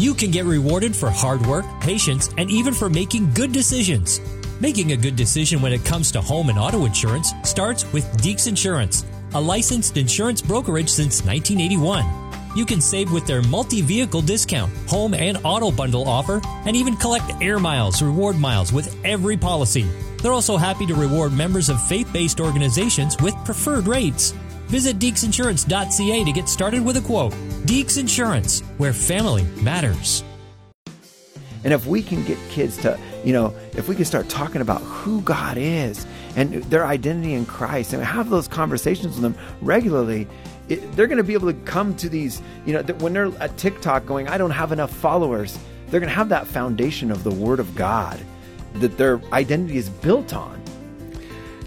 You can get rewarded for hard work, patience, and even for making good decisions. Making a good decision when it comes to home and auto insurance starts with Deeks Insurance, a licensed insurance brokerage since 1981. You can save with their multi vehicle discount, home and auto bundle offer, and even collect air miles, reward miles with every policy. They're also happy to reward members of faith based organizations with preferred rates. Visit deeksinsurance.ca to get started with a quote. Deeks Insurance, where family matters. And if we can get kids to, you know, if we can start talking about who God is and their identity in Christ and have those conversations with them regularly, it, they're going to be able to come to these, you know, when they're at TikTok going, I don't have enough followers, they're going to have that foundation of the Word of God that their identity is built on.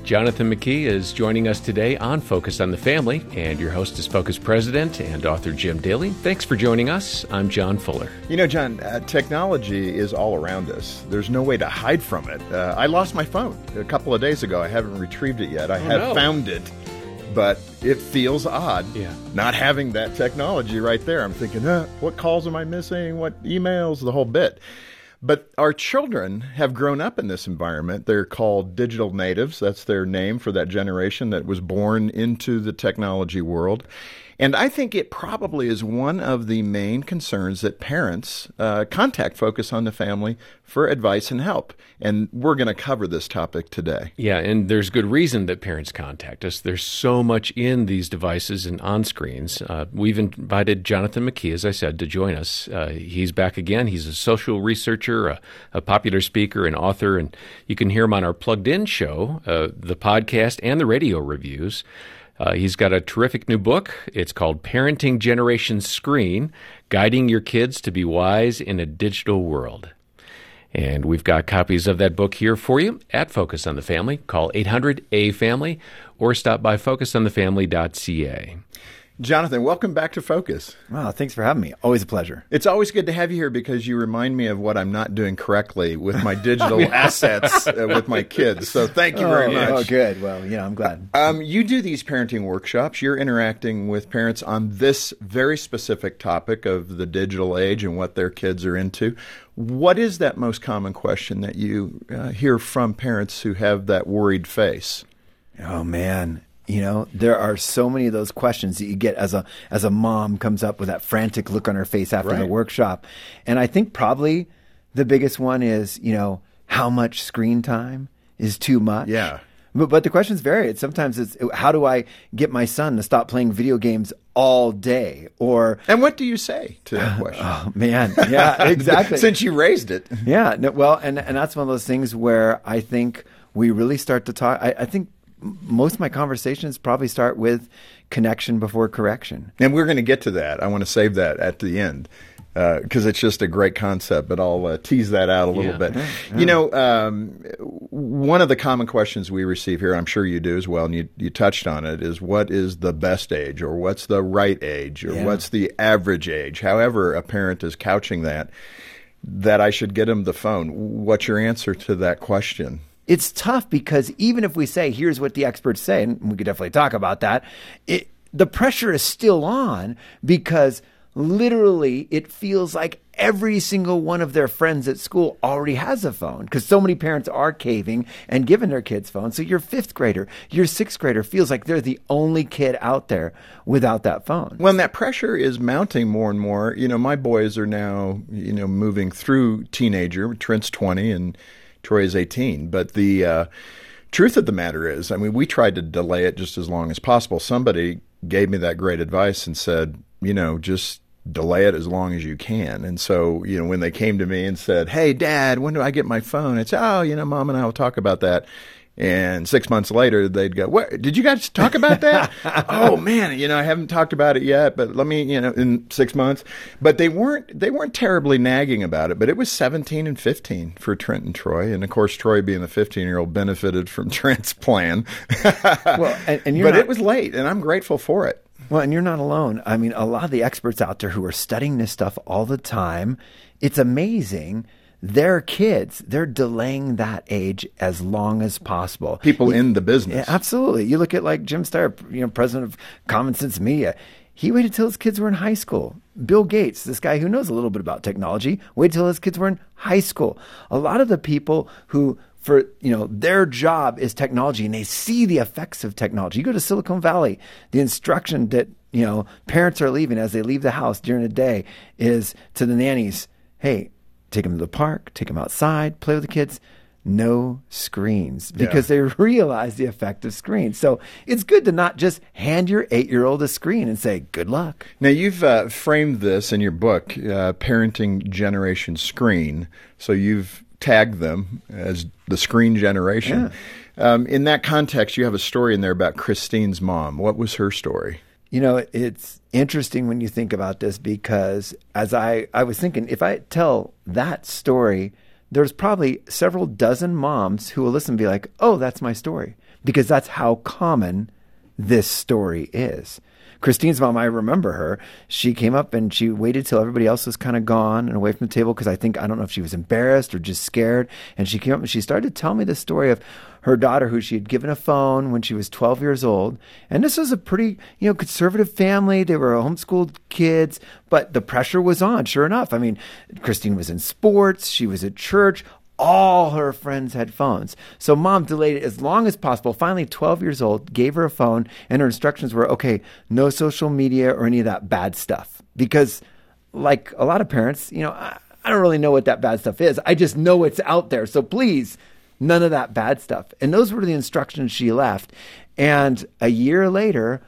Jonathan McKee is joining us today on Focus on the Family, and your host is Focus President and author Jim Daly. Thanks for joining us. I'm John Fuller. You know, John, uh, technology is all around us. There's no way to hide from it. Uh, I lost my phone a couple of days ago. I haven't retrieved it yet. I oh, have no. found it, but it feels odd yeah. not having that technology right there. I'm thinking, uh, what calls am I missing? What emails? The whole bit. But our children have grown up in this environment. They're called digital natives. That's their name for that generation that was born into the technology world. And I think it probably is one of the main concerns that parents uh, contact Focus on the Family for advice and help. And we're going to cover this topic today. Yeah, and there's good reason that parents contact us. There's so much in these devices and on screens. Uh, we've invited Jonathan McKee, as I said, to join us. Uh, he's back again. He's a social researcher, a, a, popular speaker, and author. And you can hear him on our Plugged In show, uh, the podcast, and the radio reviews. Uh, he's got a terrific new book. It's called Parenting Generation Screen Guiding Your Kids to Be Wise in a Digital World. And we've got copies of that book here for you at Focus on the Family. Call 800 A Family or stop by focusonthefamily.ca. Jonathan, welcome back to Focus. Wow, thanks for having me. Always a pleasure. It's always good to have you here because you remind me of what I'm not doing correctly with my digital assets uh, with my kids. So thank you very oh, much. Oh, good. Well, you know, I'm glad. Um, you do these parenting workshops. You're interacting with parents on this very specific topic of the digital age and what their kids are into. What is that most common question that you uh, hear from parents who have that worried face? Oh man, you know, there are so many of those questions that you get as a as a mom comes up with that frantic look on her face after right. the workshop. And I think probably the biggest one is, you know, how much screen time is too much? Yeah. But, but the questions vary. Sometimes it's how do I get my son to stop playing video games all day? Or and what do you say to that oh, question? oh man, yeah, exactly. Since you raised it, yeah. No, well, and and that's one of those things where I think we really start to talk. I, I think most of my conversations probably start with connection before correction. And we're going to get to that. I want to save that at the end because uh, it's just a great concept, but I'll uh, tease that out a little yeah. bit. Yeah, yeah. You know, um, one of the common questions we receive here, I'm sure you do as well, and you, you touched on it, is what is the best age, or what's the right age, or what's the average age? However, a parent is couching that, that I should get him the phone. What's your answer to that question? It's tough because even if we say, here's what the experts say, and we could definitely talk about that, it, the pressure is still on because literally it feels like every single one of their friends at school already has a phone because so many parents are caving and giving their kids phones. So your fifth grader, your sixth grader feels like they're the only kid out there without that phone. Well, that pressure is mounting more and more. You know, my boys are now, you know, moving through teenager. Trent's 20 and Troy is 18. But the uh, truth of the matter is, I mean, we tried to delay it just as long as possible. Somebody gave me that great advice and said, you know, just delay it as long as you can. And so, you know, when they came to me and said, Hey, dad, when do I get my phone? I'd Oh, you know, mom and I will talk about that. And six months later, they'd go, "What did you guys talk about that?" oh man, you know, I haven't talked about it yet, but let me, you know, in six months. But they weren't they weren't terribly nagging about it. But it was seventeen and fifteen for Trent and Troy, and of course, Troy being the fifteen year old benefited from Trent's plan. well, and, and but not, it was late, and I'm grateful for it. Well, and you're not alone. I mean, a lot of the experts out there who are studying this stuff all the time, it's amazing their kids, they're delaying that age as long as possible. People in the business. Yeah, absolutely. You look at like Jim Steyer, you know, president of Common Sense Media. He waited till his kids were in high school. Bill Gates, this guy who knows a little bit about technology, waited till his kids were in high school. A lot of the people who for you know their job is technology and they see the effects of technology. You go to Silicon Valley, the instruction that you know parents are leaving as they leave the house during the day is to the nannies, "Hey, take them to the park, take them outside, play with the kids." no screens because yeah. they realize the effect of screens. So it's good to not just hand your eight year old a screen and say, good luck. Now, you've uh, framed this in your book, uh, Parenting Generation Screen. So you've tagged them as the screen generation. Yeah. Um, in that context, you have a story in there about Christine's mom. What was her story? You know, it's interesting when you think about this because as I, I was thinking, if I tell that story, there's probably several dozen moms who will listen and be like, oh, that's my story. Because that's how common this story is. Christine's mom, I remember her. She came up and she waited till everybody else was kind of gone and away from the table because I think, I don't know if she was embarrassed or just scared. And she came up and she started to tell me the story of her daughter who she had given a phone when she was 12 years old. And this was a pretty, you know, conservative family. They were homeschooled kids, but the pressure was on, sure enough. I mean, Christine was in sports, she was at church all her friends had phones. So mom delayed it as long as possible. Finally, 12 years old, gave her a phone, and her instructions were okay, no social media or any of that bad stuff. Because, like a lot of parents, you know, I, I don't really know what that bad stuff is. I just know it's out there. So please, none of that bad stuff. And those were the instructions she left. And a year later,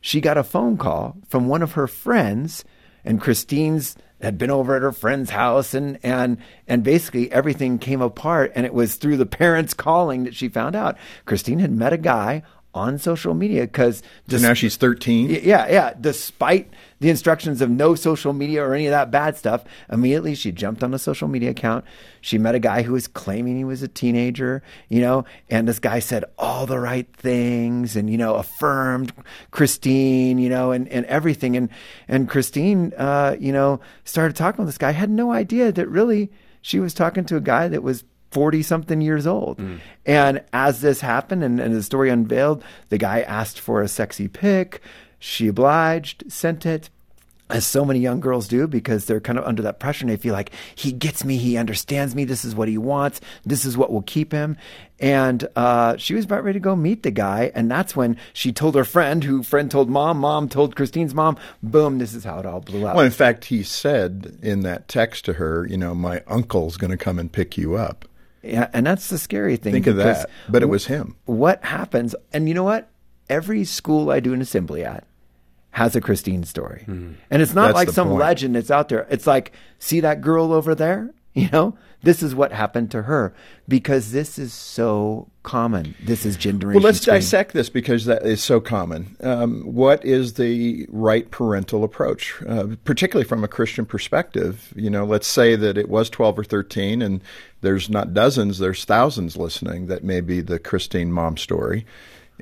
she got a phone call from one of her friends, and Christine's had been over at her friend's house and and and basically everything came apart and it was through the parents calling that she found out. Christine had met a guy on social media because so now she's 13 yeah yeah despite the instructions of no social media or any of that bad stuff immediately she jumped on a social media account she met a guy who was claiming he was a teenager you know and this guy said all the right things and you know affirmed christine you know and, and everything and and christine uh, you know started talking with this guy had no idea that really she was talking to a guy that was 40 something years old. Mm. And as this happened and, and the story unveiled, the guy asked for a sexy pic. She obliged, sent it as so many young girls do because they're kind of under that pressure and they feel like he gets me, he understands me, this is what he wants, this is what will keep him. And uh, she was about ready to go meet the guy, and that's when she told her friend, who friend told mom, mom told Christine's mom, boom, this is how it all blew up. Well, in fact, he said in that text to her, you know, my uncle's going to come and pick you up. Yeah, and that's the scary thing. Think of that. But it was him. What happens? And you know what? Every school I do an assembly at has a Christine story. Mm. And it's not like some point. legend that's out there. It's like, see that girl over there? You know, this is what happened to her because this is so common. This is generation. Well, let's screen. dissect this because that is so common. Um, what is the right parental approach, uh, particularly from a Christian perspective? You know, let's say that it was twelve or thirteen, and there's not dozens, there's thousands listening that may be the Christine mom story.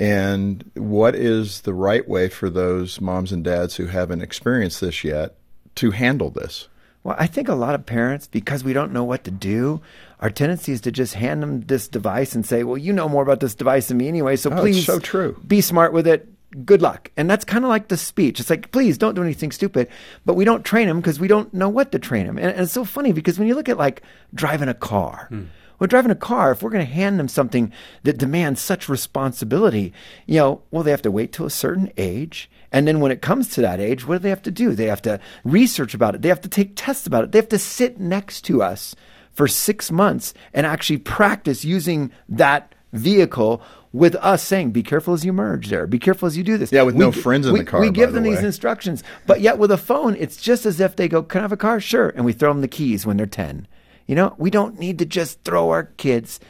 And what is the right way for those moms and dads who haven't experienced this yet to handle this? Well, I think a lot of parents, because we don't know what to do, our tendency is to just hand them this device and say, "Well, you know more about this device than me anyway, so oh, please, so true. Be smart with it. Good luck." And that's kind of like the speech. It's like, "Please don't do anything stupid," but we don't train them because we don't know what to train them. And, and, it's so funny because when you look at like driving a car. Hmm. Well, driving a car, if we're going to hand them something that demands such responsibility, you know, well, they have to wait till a certain age and then when it comes to that age, what do they have to do? They have to research about it. They have to take tests about it. They have to sit next to us for six months and actually practice using that vehicle with us saying, be careful as you merge there. Be careful as you do this. Yeah, with we, no friends in we, the car. We give them the these instructions. But yet with a phone, it's just as if they go, can I have a car? Sure. And we throw them the keys when they're 10. You know, we don't need to just throw our kids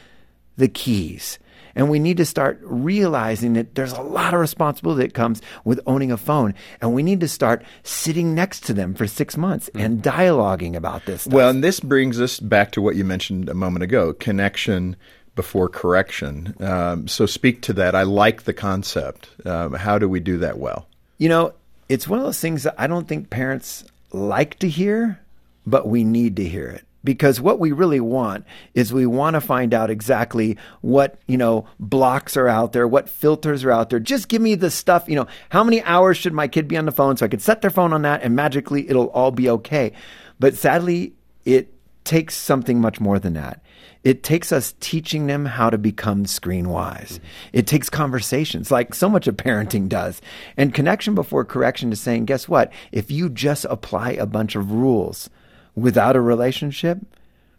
the keys. And we need to start realizing that there's a lot of responsibility that comes with owning a phone. And we need to start sitting next to them for six months mm. and dialoguing about this. Stuff. Well, and this brings us back to what you mentioned a moment ago connection before correction. Um, so speak to that. I like the concept. Um, how do we do that well? You know, it's one of those things that I don't think parents like to hear, but we need to hear it because what we really want is we want to find out exactly what you know blocks are out there what filters are out there just give me the stuff you know how many hours should my kid be on the phone so i could set their phone on that and magically it'll all be okay but sadly it takes something much more than that it takes us teaching them how to become screen wise. It takes conversations like so much of parenting does. And connection before correction is saying, guess what? If you just apply a bunch of rules without a relationship,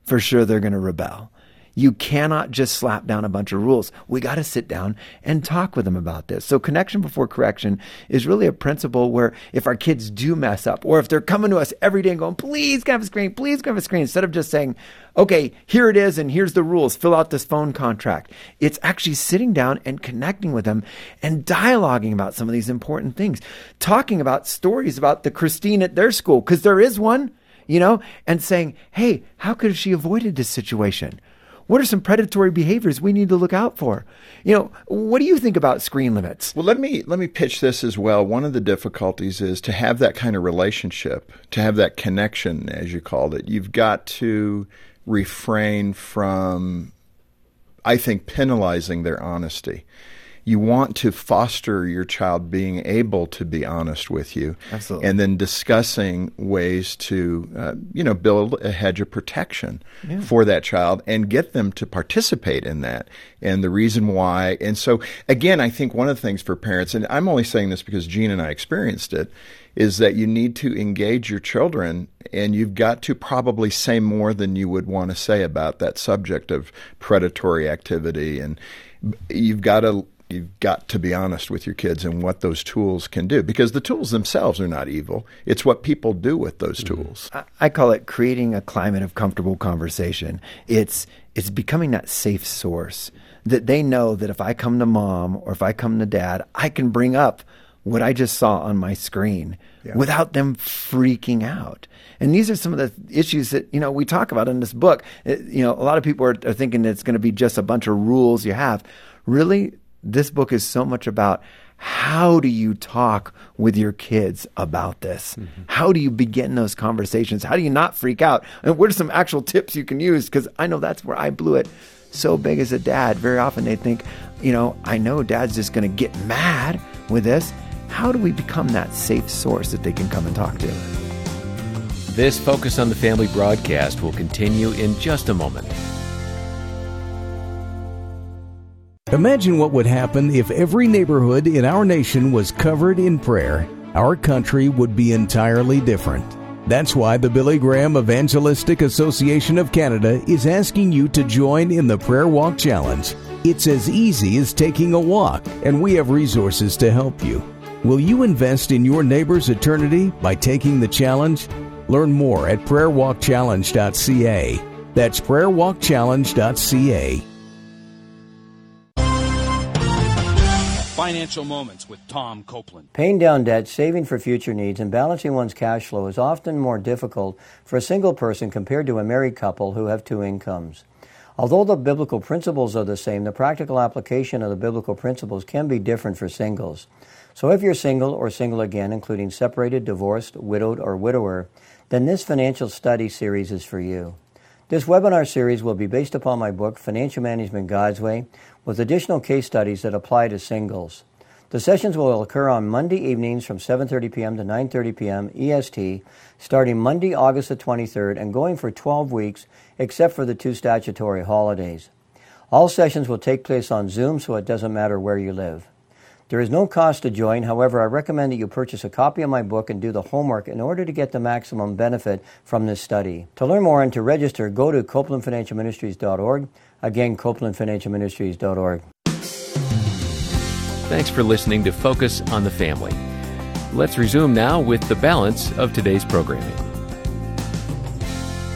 for sure they're going to rebel. You cannot just slap down a bunch of rules. We got to sit down and talk with them about this. So, connection before correction is really a principle where if our kids do mess up, or if they're coming to us every day and going, please have a screen, please have a screen, instead of just saying, okay, here it is and here's the rules, fill out this phone contract. It's actually sitting down and connecting with them and dialoguing about some of these important things, talking about stories about the Christine at their school, because there is one, you know, and saying, hey, how could she avoided this situation? What are some predatory behaviors we need to look out for? You know, what do you think about screen limits? Well, let me let me pitch this as well. One of the difficulties is to have that kind of relationship, to have that connection, as you called it. You've got to refrain from, I think, penalizing their honesty you want to foster your child being able to be honest with you Absolutely. and then discussing ways to uh, you know build a hedge of protection yeah. for that child and get them to participate in that and the reason why and so again i think one of the things for parents and i'm only saying this because jean and i experienced it is that you need to engage your children and you've got to probably say more than you would want to say about that subject of predatory activity and you've got to you've got to be honest with your kids and what those tools can do because the tools themselves are not evil. It's what people do with those mm-hmm. tools. I call it creating a climate of comfortable conversation. It's it's becoming that safe source that they know that if I come to mom or if I come to dad, I can bring up what I just saw on my screen yeah. without them freaking out. And these are some of the issues that, you know, we talk about in this book. It, you know, a lot of people are, are thinking it's going to be just a bunch of rules you have. Really, this book is so much about how do you talk with your kids about this? Mm-hmm. How do you begin those conversations? How do you not freak out? And what are some actual tips you can use? Because I know that's where I blew it so big as a dad. Very often they think, you know, I know dad's just going to get mad with this. How do we become that safe source that they can come and talk to? This Focus on the Family broadcast will continue in just a moment. Imagine what would happen if every neighborhood in our nation was covered in prayer. Our country would be entirely different. That's why the Billy Graham Evangelistic Association of Canada is asking you to join in the Prayer Walk Challenge. It's as easy as taking a walk, and we have resources to help you. Will you invest in your neighbor's eternity by taking the challenge? Learn more at prayerwalkchallenge.ca. That's prayerwalkchallenge.ca. Financial Moments with Tom Copeland. Paying down debt, saving for future needs, and balancing one's cash flow is often more difficult for a single person compared to a married couple who have two incomes. Although the biblical principles are the same, the practical application of the biblical principles can be different for singles. So if you're single or single again, including separated, divorced, widowed, or widower, then this financial study series is for you. This webinar series will be based upon my book, Financial Management God's Way, with additional case studies that apply to singles. The sessions will occur on Monday evenings from 7:30 p.m. to 9:30 p.m. EST, starting Monday, August the 23rd and going for 12 weeks except for the two statutory holidays. All sessions will take place on Zoom so it doesn't matter where you live. There is no cost to join. However, I recommend that you purchase a copy of my book and do the homework in order to get the maximum benefit from this study. To learn more and to register, go to CopelandFinancialMinistries.org. Again, CopelandFinancialMinistries.org. Thanks for listening to Focus on the Family. Let's resume now with the balance of today's programming.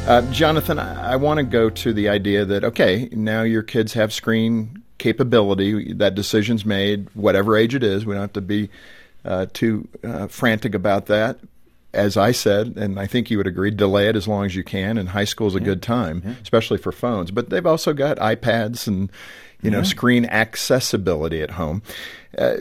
Uh, Jonathan, I, I want to go to the idea that, okay, now your kids have screen capability. That decision's made, whatever age it is. We don't have to be uh, too uh, frantic about that. As I said, and I think you would agree, delay it as long as you can. And high school is a yeah. good time, yeah. especially for phones. But they've also got iPads and you know yeah. screen accessibility at home. Uh,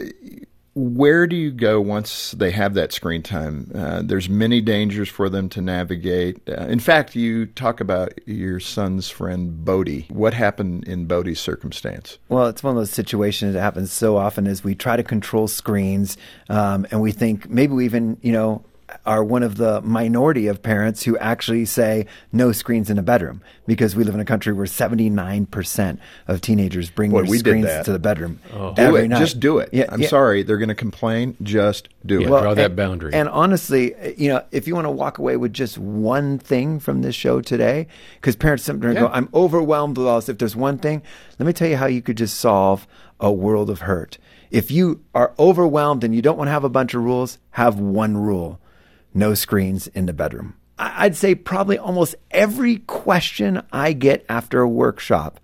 where do you go once they have that screen time? Uh, there's many dangers for them to navigate. Uh, in fact, you talk about your son's friend Bodie. What happened in Bodie's circumstance? Well, it's one of those situations that happens so often as we try to control screens, um, and we think maybe we even, you know, are one of the minority of parents who actually say no screens in a bedroom because we live in a country where 79% of teenagers bring Boy, their screens to the bedroom oh. Do every it. night. Just do it. Yeah, I'm yeah. sorry. They're going to complain. Just do Yeah, it. draw that and- boundary. And honestly, you know, if you want to walk away with just one thing from this show today, because parents sometimes go, I'm overwhelmed with all this. If there's one thing, let me tell you how you could just solve a world of hurt. If you are overwhelmed and you don't want to have a bunch of rules, have one rule no screens in the bedroom. I'd say probably almost every question I get after a workshop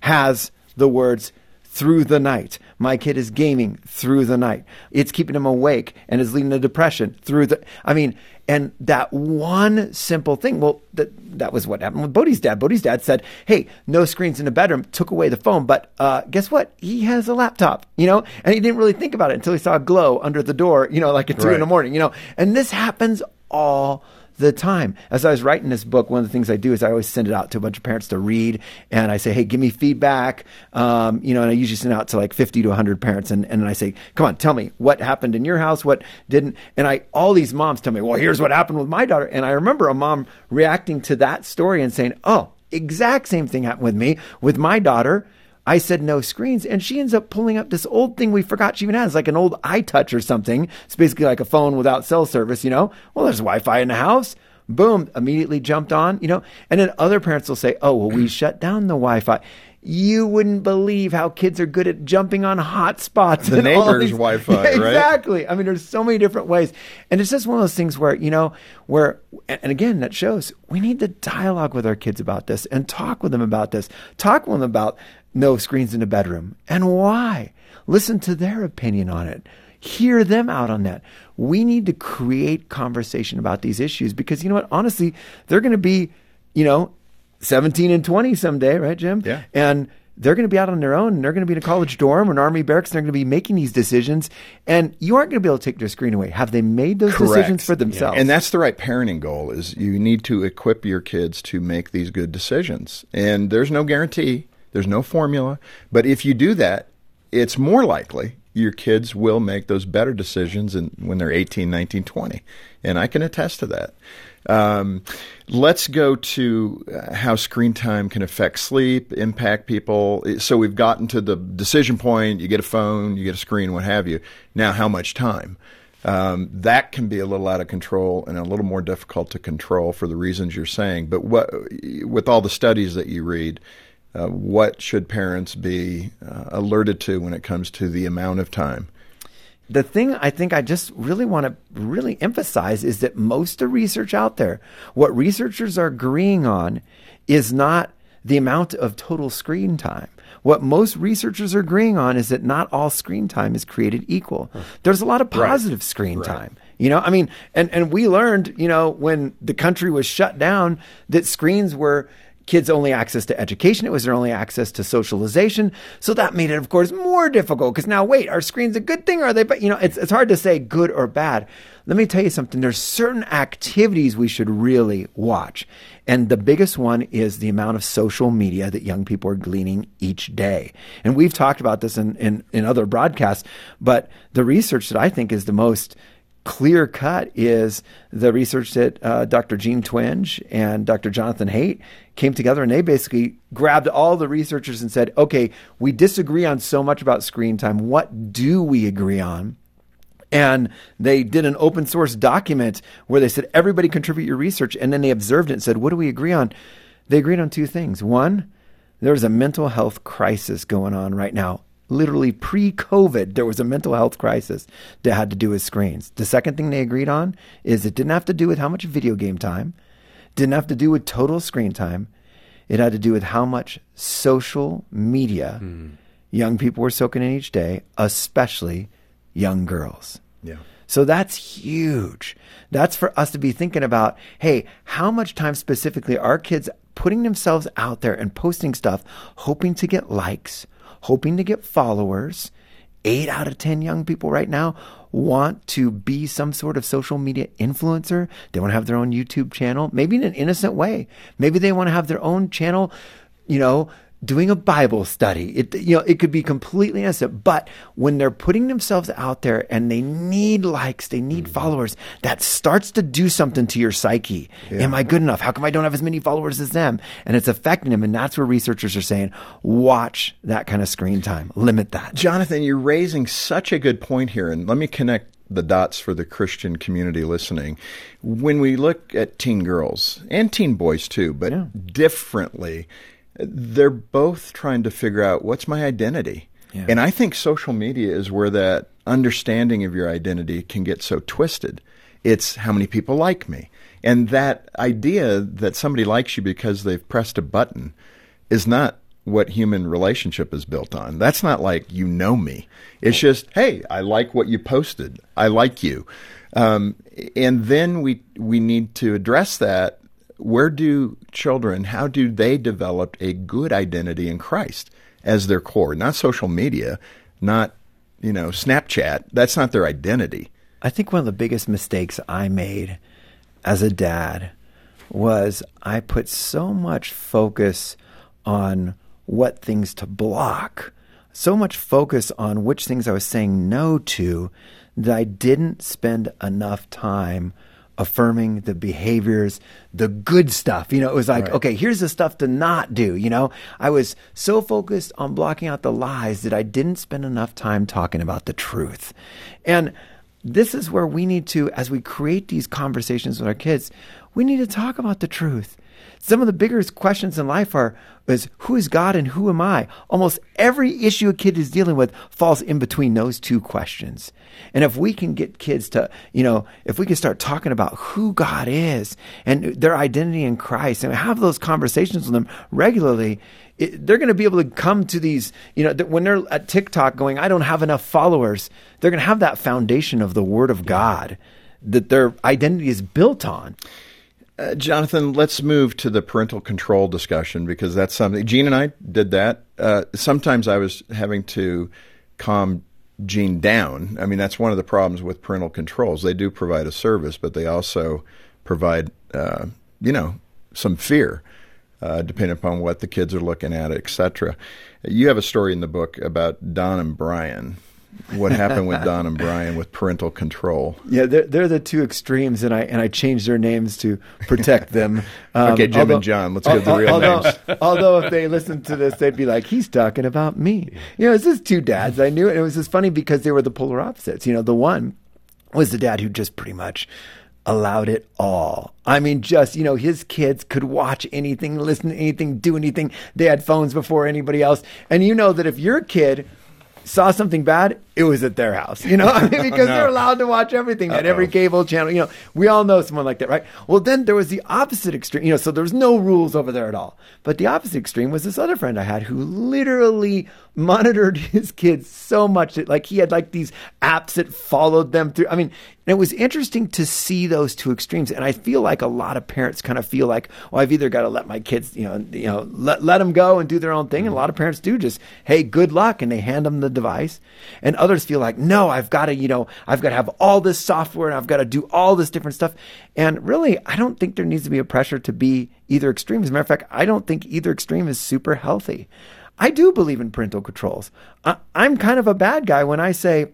has the words through the night. My kid is gaming through the night. It's keeping him awake and is leading to depression through the. I mean, and that one simple thing. Well, that that was what happened with Bodie's dad. Bodie's dad said, "Hey, no screens in the bedroom." Took away the phone, but uh, guess what? He has a laptop, you know, and he didn't really think about it until he saw a glow under the door, you know, like at two in the morning, you know. And this happens all the time. As I was writing this book, one of the things I do is I always send it out to a bunch of parents to read, and I say, "Hey, give me feedback." Um, you know, and I usually send it out to like fifty to hundred parents, and and I say, "Come on, tell me what happened in your house, what didn't." And I all these moms tell me, "Well, here's what happened with my daughter," and I remember a mom reacting to that story and saying, "Oh, exact same thing happened with me with my daughter." I said no screens, and she ends up pulling up this old thing we forgot she even has, like an old iTouch or something. It's basically like a phone without cell service, you know? Well, there's Wi Fi in the house. Boom, immediately jumped on, you know? And then other parents will say, oh, well, we shut down the Wi Fi. You wouldn't believe how kids are good at jumping on hotspots. The neighbor's these- Wi-Fi, Yeah, right? Exactly. I mean, there's so many different ways. And it's just one of those things where, you know, where, and again, that shows we need to dialogue with our kids about this and talk with them about this. Talk with them about no screens in the bedroom and why. Listen to their opinion on it. Hear them out on that. We need to create conversation about these issues because, you know what? Honestly, they're going to be, you know, 17 and 20 someday, right, Jim? Yeah. And they're going to be out on their own and they're going to be in a college dorm or an army barracks. And they're going to be making these decisions and you aren't going to be able to take their screen away. Have they made those decisions for themselves? And that's the right parenting goal is you need to equip your kids to make these good decisions. And there's no guarantee, there's no formula, but if you do that, it's more likely your kids will make those better decisions in, when they're 18, 19, 20. And I can attest to that. Um, let's go to uh, how screen time can affect sleep, impact people. So we've gotten to the decision point. You get a phone, you get a screen, what have you. Now, how much time? Um, that can be a little out of control and a little more difficult to control for the reasons you're saying. But what, with all the studies that you read, uh, what should parents be uh, alerted to when it comes to the amount of time? the thing I think I just really want to really emphasize is that most of research out there, what researchers are agreeing on is not the amount of total screen time. What most researchers are agreeing on is that not all screen time is created equal. There's a lot of positive screen time. You know, I mean, and, and we learned, you know, when the country was shut down that screens were kids only access to education. It was their only access to socialization. So that made it, of course, more difficult because now, wait, are screens a good thing? Or are they, but you know, it's, it's hard to say good or bad. Let me tell you something. There's certain activities we should really watch. And the biggest one is the amount of social media that young people are gleaning each day. And we've talked about this in, in, in other broadcasts, but the research that I think is the most clear cut is the research that uh, Dr. Jean Twenge and Dr. Jonathan Haidt came together and they basically grabbed all the researchers and said, okay, we disagree on so much about screen time. What do we agree on? And they did an open source document where they said, everybody contribute your research. And then they observed it and said, what do we agree on? They agreed on two things. One, there's a mental health crisis going on right now literally pre COVID, there was a mental health crisis that had to do with screens. The second thing they agreed on is it didn't have to do with how much video game time, didn't have to do with total screen time. It had to do with how much social media hmm. young people were soaking in each day, especially young girls. Yeah. So that's huge. That's for us to be thinking about hey, how much time specifically are kids putting themselves out there and posting stuff, hoping to get likes, hoping to get followers, eight out of 10 young people right now want to be some sort of social media influencer. They want to have their own YouTube channel, maybe in an innocent way. Maybe they want to have their own channel, you know, doing a Bible study. It you know, it could be completely innocent, but when they're putting themselves out there and they need likes, they need mm-hmm. followers, that starts to do something to your psyche. Yeah. Am I good enough? How come I don't have as many followers as them? And it's affecting them and that's where researchers are saying, watch that kind of screen time. Limit that. Jonathan, you're raising such a good point here and let me connect the dots for the Christian community listening. When we look at teen girls and teen boys too, but yeah. differently, they're both trying to figure out what's my identity. Yeah. And I think social media is where that understanding of your identity can get so twisted. It's how many people like me. And that idea that somebody likes you because they've pressed a button is not what human relationship is built on. That's not like you know me. It's just, hey, I like what you posted. I like you. Um, and then we we need to address that where do children, how do they develop a good identity in Christ as their core? Not social media, not, you know, Snapchat. That's not their identity. I think one of the biggest mistakes I made as a dad was I put so much focus on what things to block, so much focus on which things I was saying no to that I didn't spend enough time affirming the behaviors, the good stuff. You know, it was like, right. okay, here's the stuff to not do. You know, I was so focused on blocking out the lies that I didn't spend enough time talking about the truth. And this is where we need to, as we create these conversations with our kids, we need to talk about the truth. Some of the biggest questions in life are is who is God and who am I? Almost every issue a kid is dealing with falls in between those two questions. And if we can get kids to, you know, if we can start talking about who God is and their identity in Christ and have those conversations with them regularly, it, they're going to be able to come to these, you know, when they're at TikTok going, I don't have enough followers, they're going to have that foundation of the Word of God that their identity is built on. Uh, Jonathan, let's move to the parental control discussion because that's something. Jean and I did that. Uh, sometimes I was having to calm Jean down. I mean, that's one of the problems with parental controls. They do provide a service, but they also provide, uh, you know, some fear, uh, depending upon what the kids are looking at, etc. You have a story in the book about Don and Brian what happened with Don and Brian with parental control. Yeah, they're, they're the two extremes, and I and I changed their names to protect them. Um, okay, Jim although, and John. Let's get the real although, names. although if they listened to this, they'd be like, "He's talking about me." You know, it's just two dads. I knew it. It was just funny because they were the polar opposites. You know, the one was the dad who just pretty much allowed it all. I mean, just, you know, his kids could watch anything, listen to anything, do anything. They had phones before anybody else. And you know that if your kid saw something bad, it was at their house, you know, I mean, oh, because no. they're allowed to watch everything at every cable channel. You know, we all know someone like that, right? Well, then there was the opposite extreme, you know, so there was no rules over there at all. But the opposite extreme was this other friend I had who literally monitored his kids so much that like he had like these apps that followed them through. I mean, and it was interesting to see those two extremes. And I feel like a lot of parents kind of feel like, well, I've either got to let my kids, you know, you know, let, let them go and do their own thing. And a mm-hmm. lot of parents do just, hey, good luck. And they hand them the device. And others feel like, no, I've got to, you know, I've got to have all this software and I've got to do all this different stuff. And really, I don't think there needs to be a pressure to be either extreme. As a matter of fact, I don't think either extreme is super healthy. I do believe in parental controls. I, I'm kind of a bad guy when I say,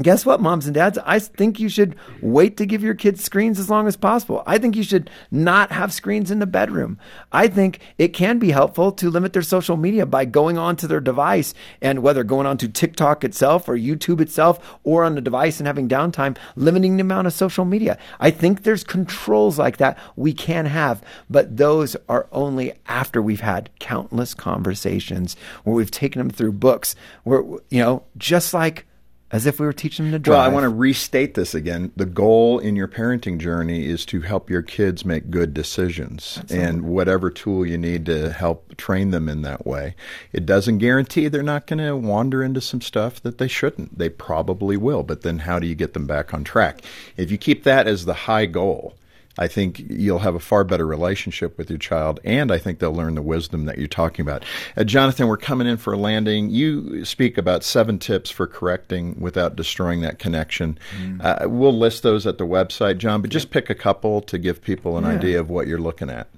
Guess what, moms and dads? I think you should wait to give your kids screens as long as possible. I think you should not have screens in the bedroom. I think it can be helpful to limit their social media by going onto their device and whether going onto TikTok itself or YouTube itself or on the device and having downtime, limiting the amount of social media. I think there's controls like that we can have, but those are only after we've had countless conversations where we've taken them through books where, you know, just like as if we were teaching them to drive. Well, I want to restate this again. The goal in your parenting journey is to help your kids make good decisions Absolutely. and whatever tool you need to help train them in that way. It doesn't guarantee they're not going to wander into some stuff that they shouldn't. They probably will, but then how do you get them back on track? If you keep that as the high goal, I think you'll have a far better relationship with your child, and I think they'll learn the wisdom that you're talking about. Uh, Jonathan, we're coming in for a landing. You speak about seven tips for correcting without destroying that connection. Mm. Uh, we'll list those at the website, John, but just pick a couple to give people an yeah. idea of what you're looking at.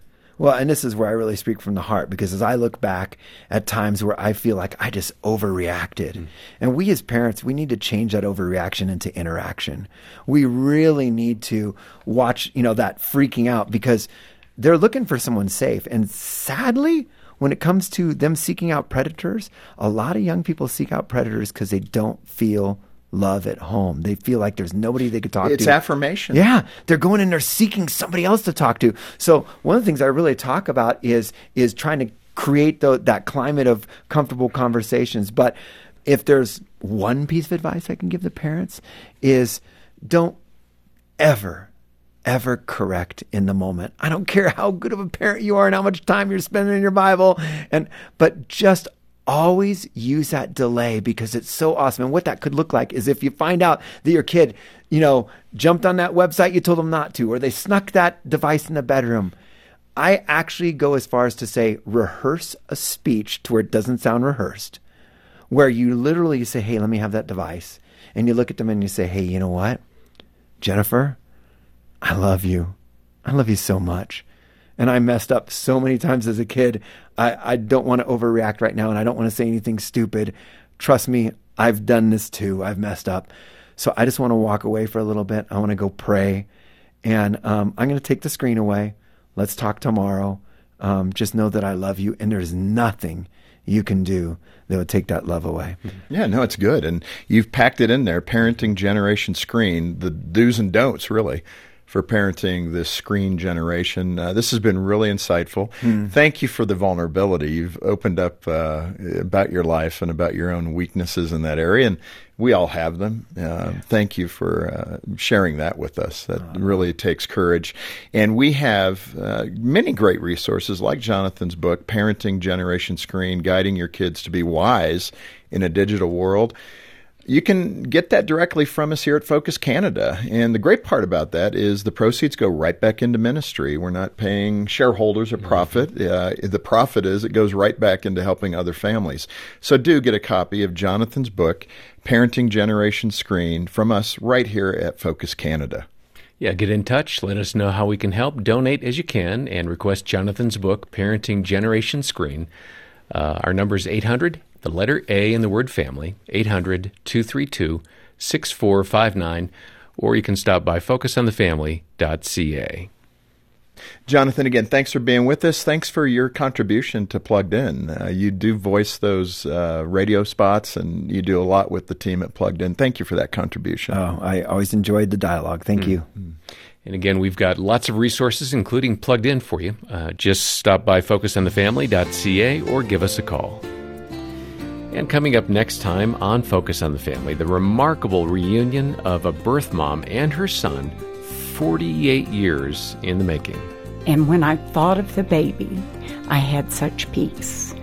Well, and this is where I really speak from the heart because as I look back at times where I feel like I just overreacted, mm. and we as parents, we need to change that overreaction into interaction. We really need to watch, you know, that freaking out because they're looking for someone safe. And sadly, when it comes to them seeking out predators, a lot of young people seek out predators because they don't feel love at home. They feel like there's nobody they could talk it's to. It's affirmation. Yeah, they're going and they're seeking somebody else to talk to. So one of the things I really talk about is is trying to create the, that climate of comfortable conversations. But if there's one piece of advice I can give the parents is don't ever ever correct in the moment. I don't care how good of a parent you are and how much time you're spending in your Bible and but just always use that delay because it's so awesome. And what that could look like is if you find out that your kid, you know, jumped on that website you told them not to, or they snuck that device in the bedroom. I actually go as far as to say rehearse a speech to where it doesn't sound rehearsed, where you literally say, Hey, let me have that device. And you look at them and you say, Hey, you know what? Jennifer, I love you. I love you so much and I messed up so many times as a kid. I, I don't want to overreact right now and I don't want to say anything stupid. Trust me, I've done this too. I've messed up. So I just want to walk away for a little bit. I want to go pray. And um, I'm going to take the screen away. Let's talk tomorrow. Um, just know that I love you and there's nothing you can do that would take that love away. Yeah, no, it's good. And you've packed it in there parenting generation screen, the do's and don'ts, really for parenting this screen generation. Uh, this has been really insightful. Mm. Thank you for the vulnerability. You've opened up uh, about your life and about your own weaknesses in that area, and we all have them. Uh, yeah. Thank you for uh, sharing that with us. That really takes courage. And we have uh, many great resources like Jonathan's book, Parenting Generation Screen Guiding Your Kids to Be Wise in a Digital World. You can get that directly from us here at Focus Canada. And the great part about that is the proceeds go right back into ministry. We're not paying shareholders a profit. Mm-hmm. Uh, the profit is it goes right back into helping other families. So do get a copy of Jonathan's book, Parenting Generation Screen, from us right here at Focus Canada. Yeah, get in touch. Let us know how we can help. Donate as you can and request Jonathan's book, Parenting Generation Screen. Uh, our number is 800 the letter A in the word family, 800 232 6459, or you can stop by focusonthefamily.ca. Jonathan, again, thanks for being with us. Thanks for your contribution to Plugged In. Uh, you do voice those uh, radio spots, and you do a lot with the team at Plugged In. Thank you for that contribution. Oh, I always enjoyed the dialogue. Thank mm-hmm. you. And again, we've got lots of resources, including Plugged In for you. Uh, just stop by focusonthefamily.ca or give us a call. And coming up next time on Focus on the Family, the remarkable reunion of a birth mom and her son, 48 years in the making. And when I thought of the baby, I had such peace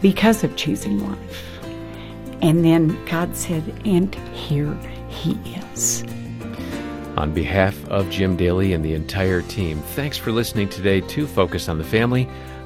because of choosing life. And then God said, and here he is. On behalf of Jim Daly and the entire team, thanks for listening today to Focus on the Family.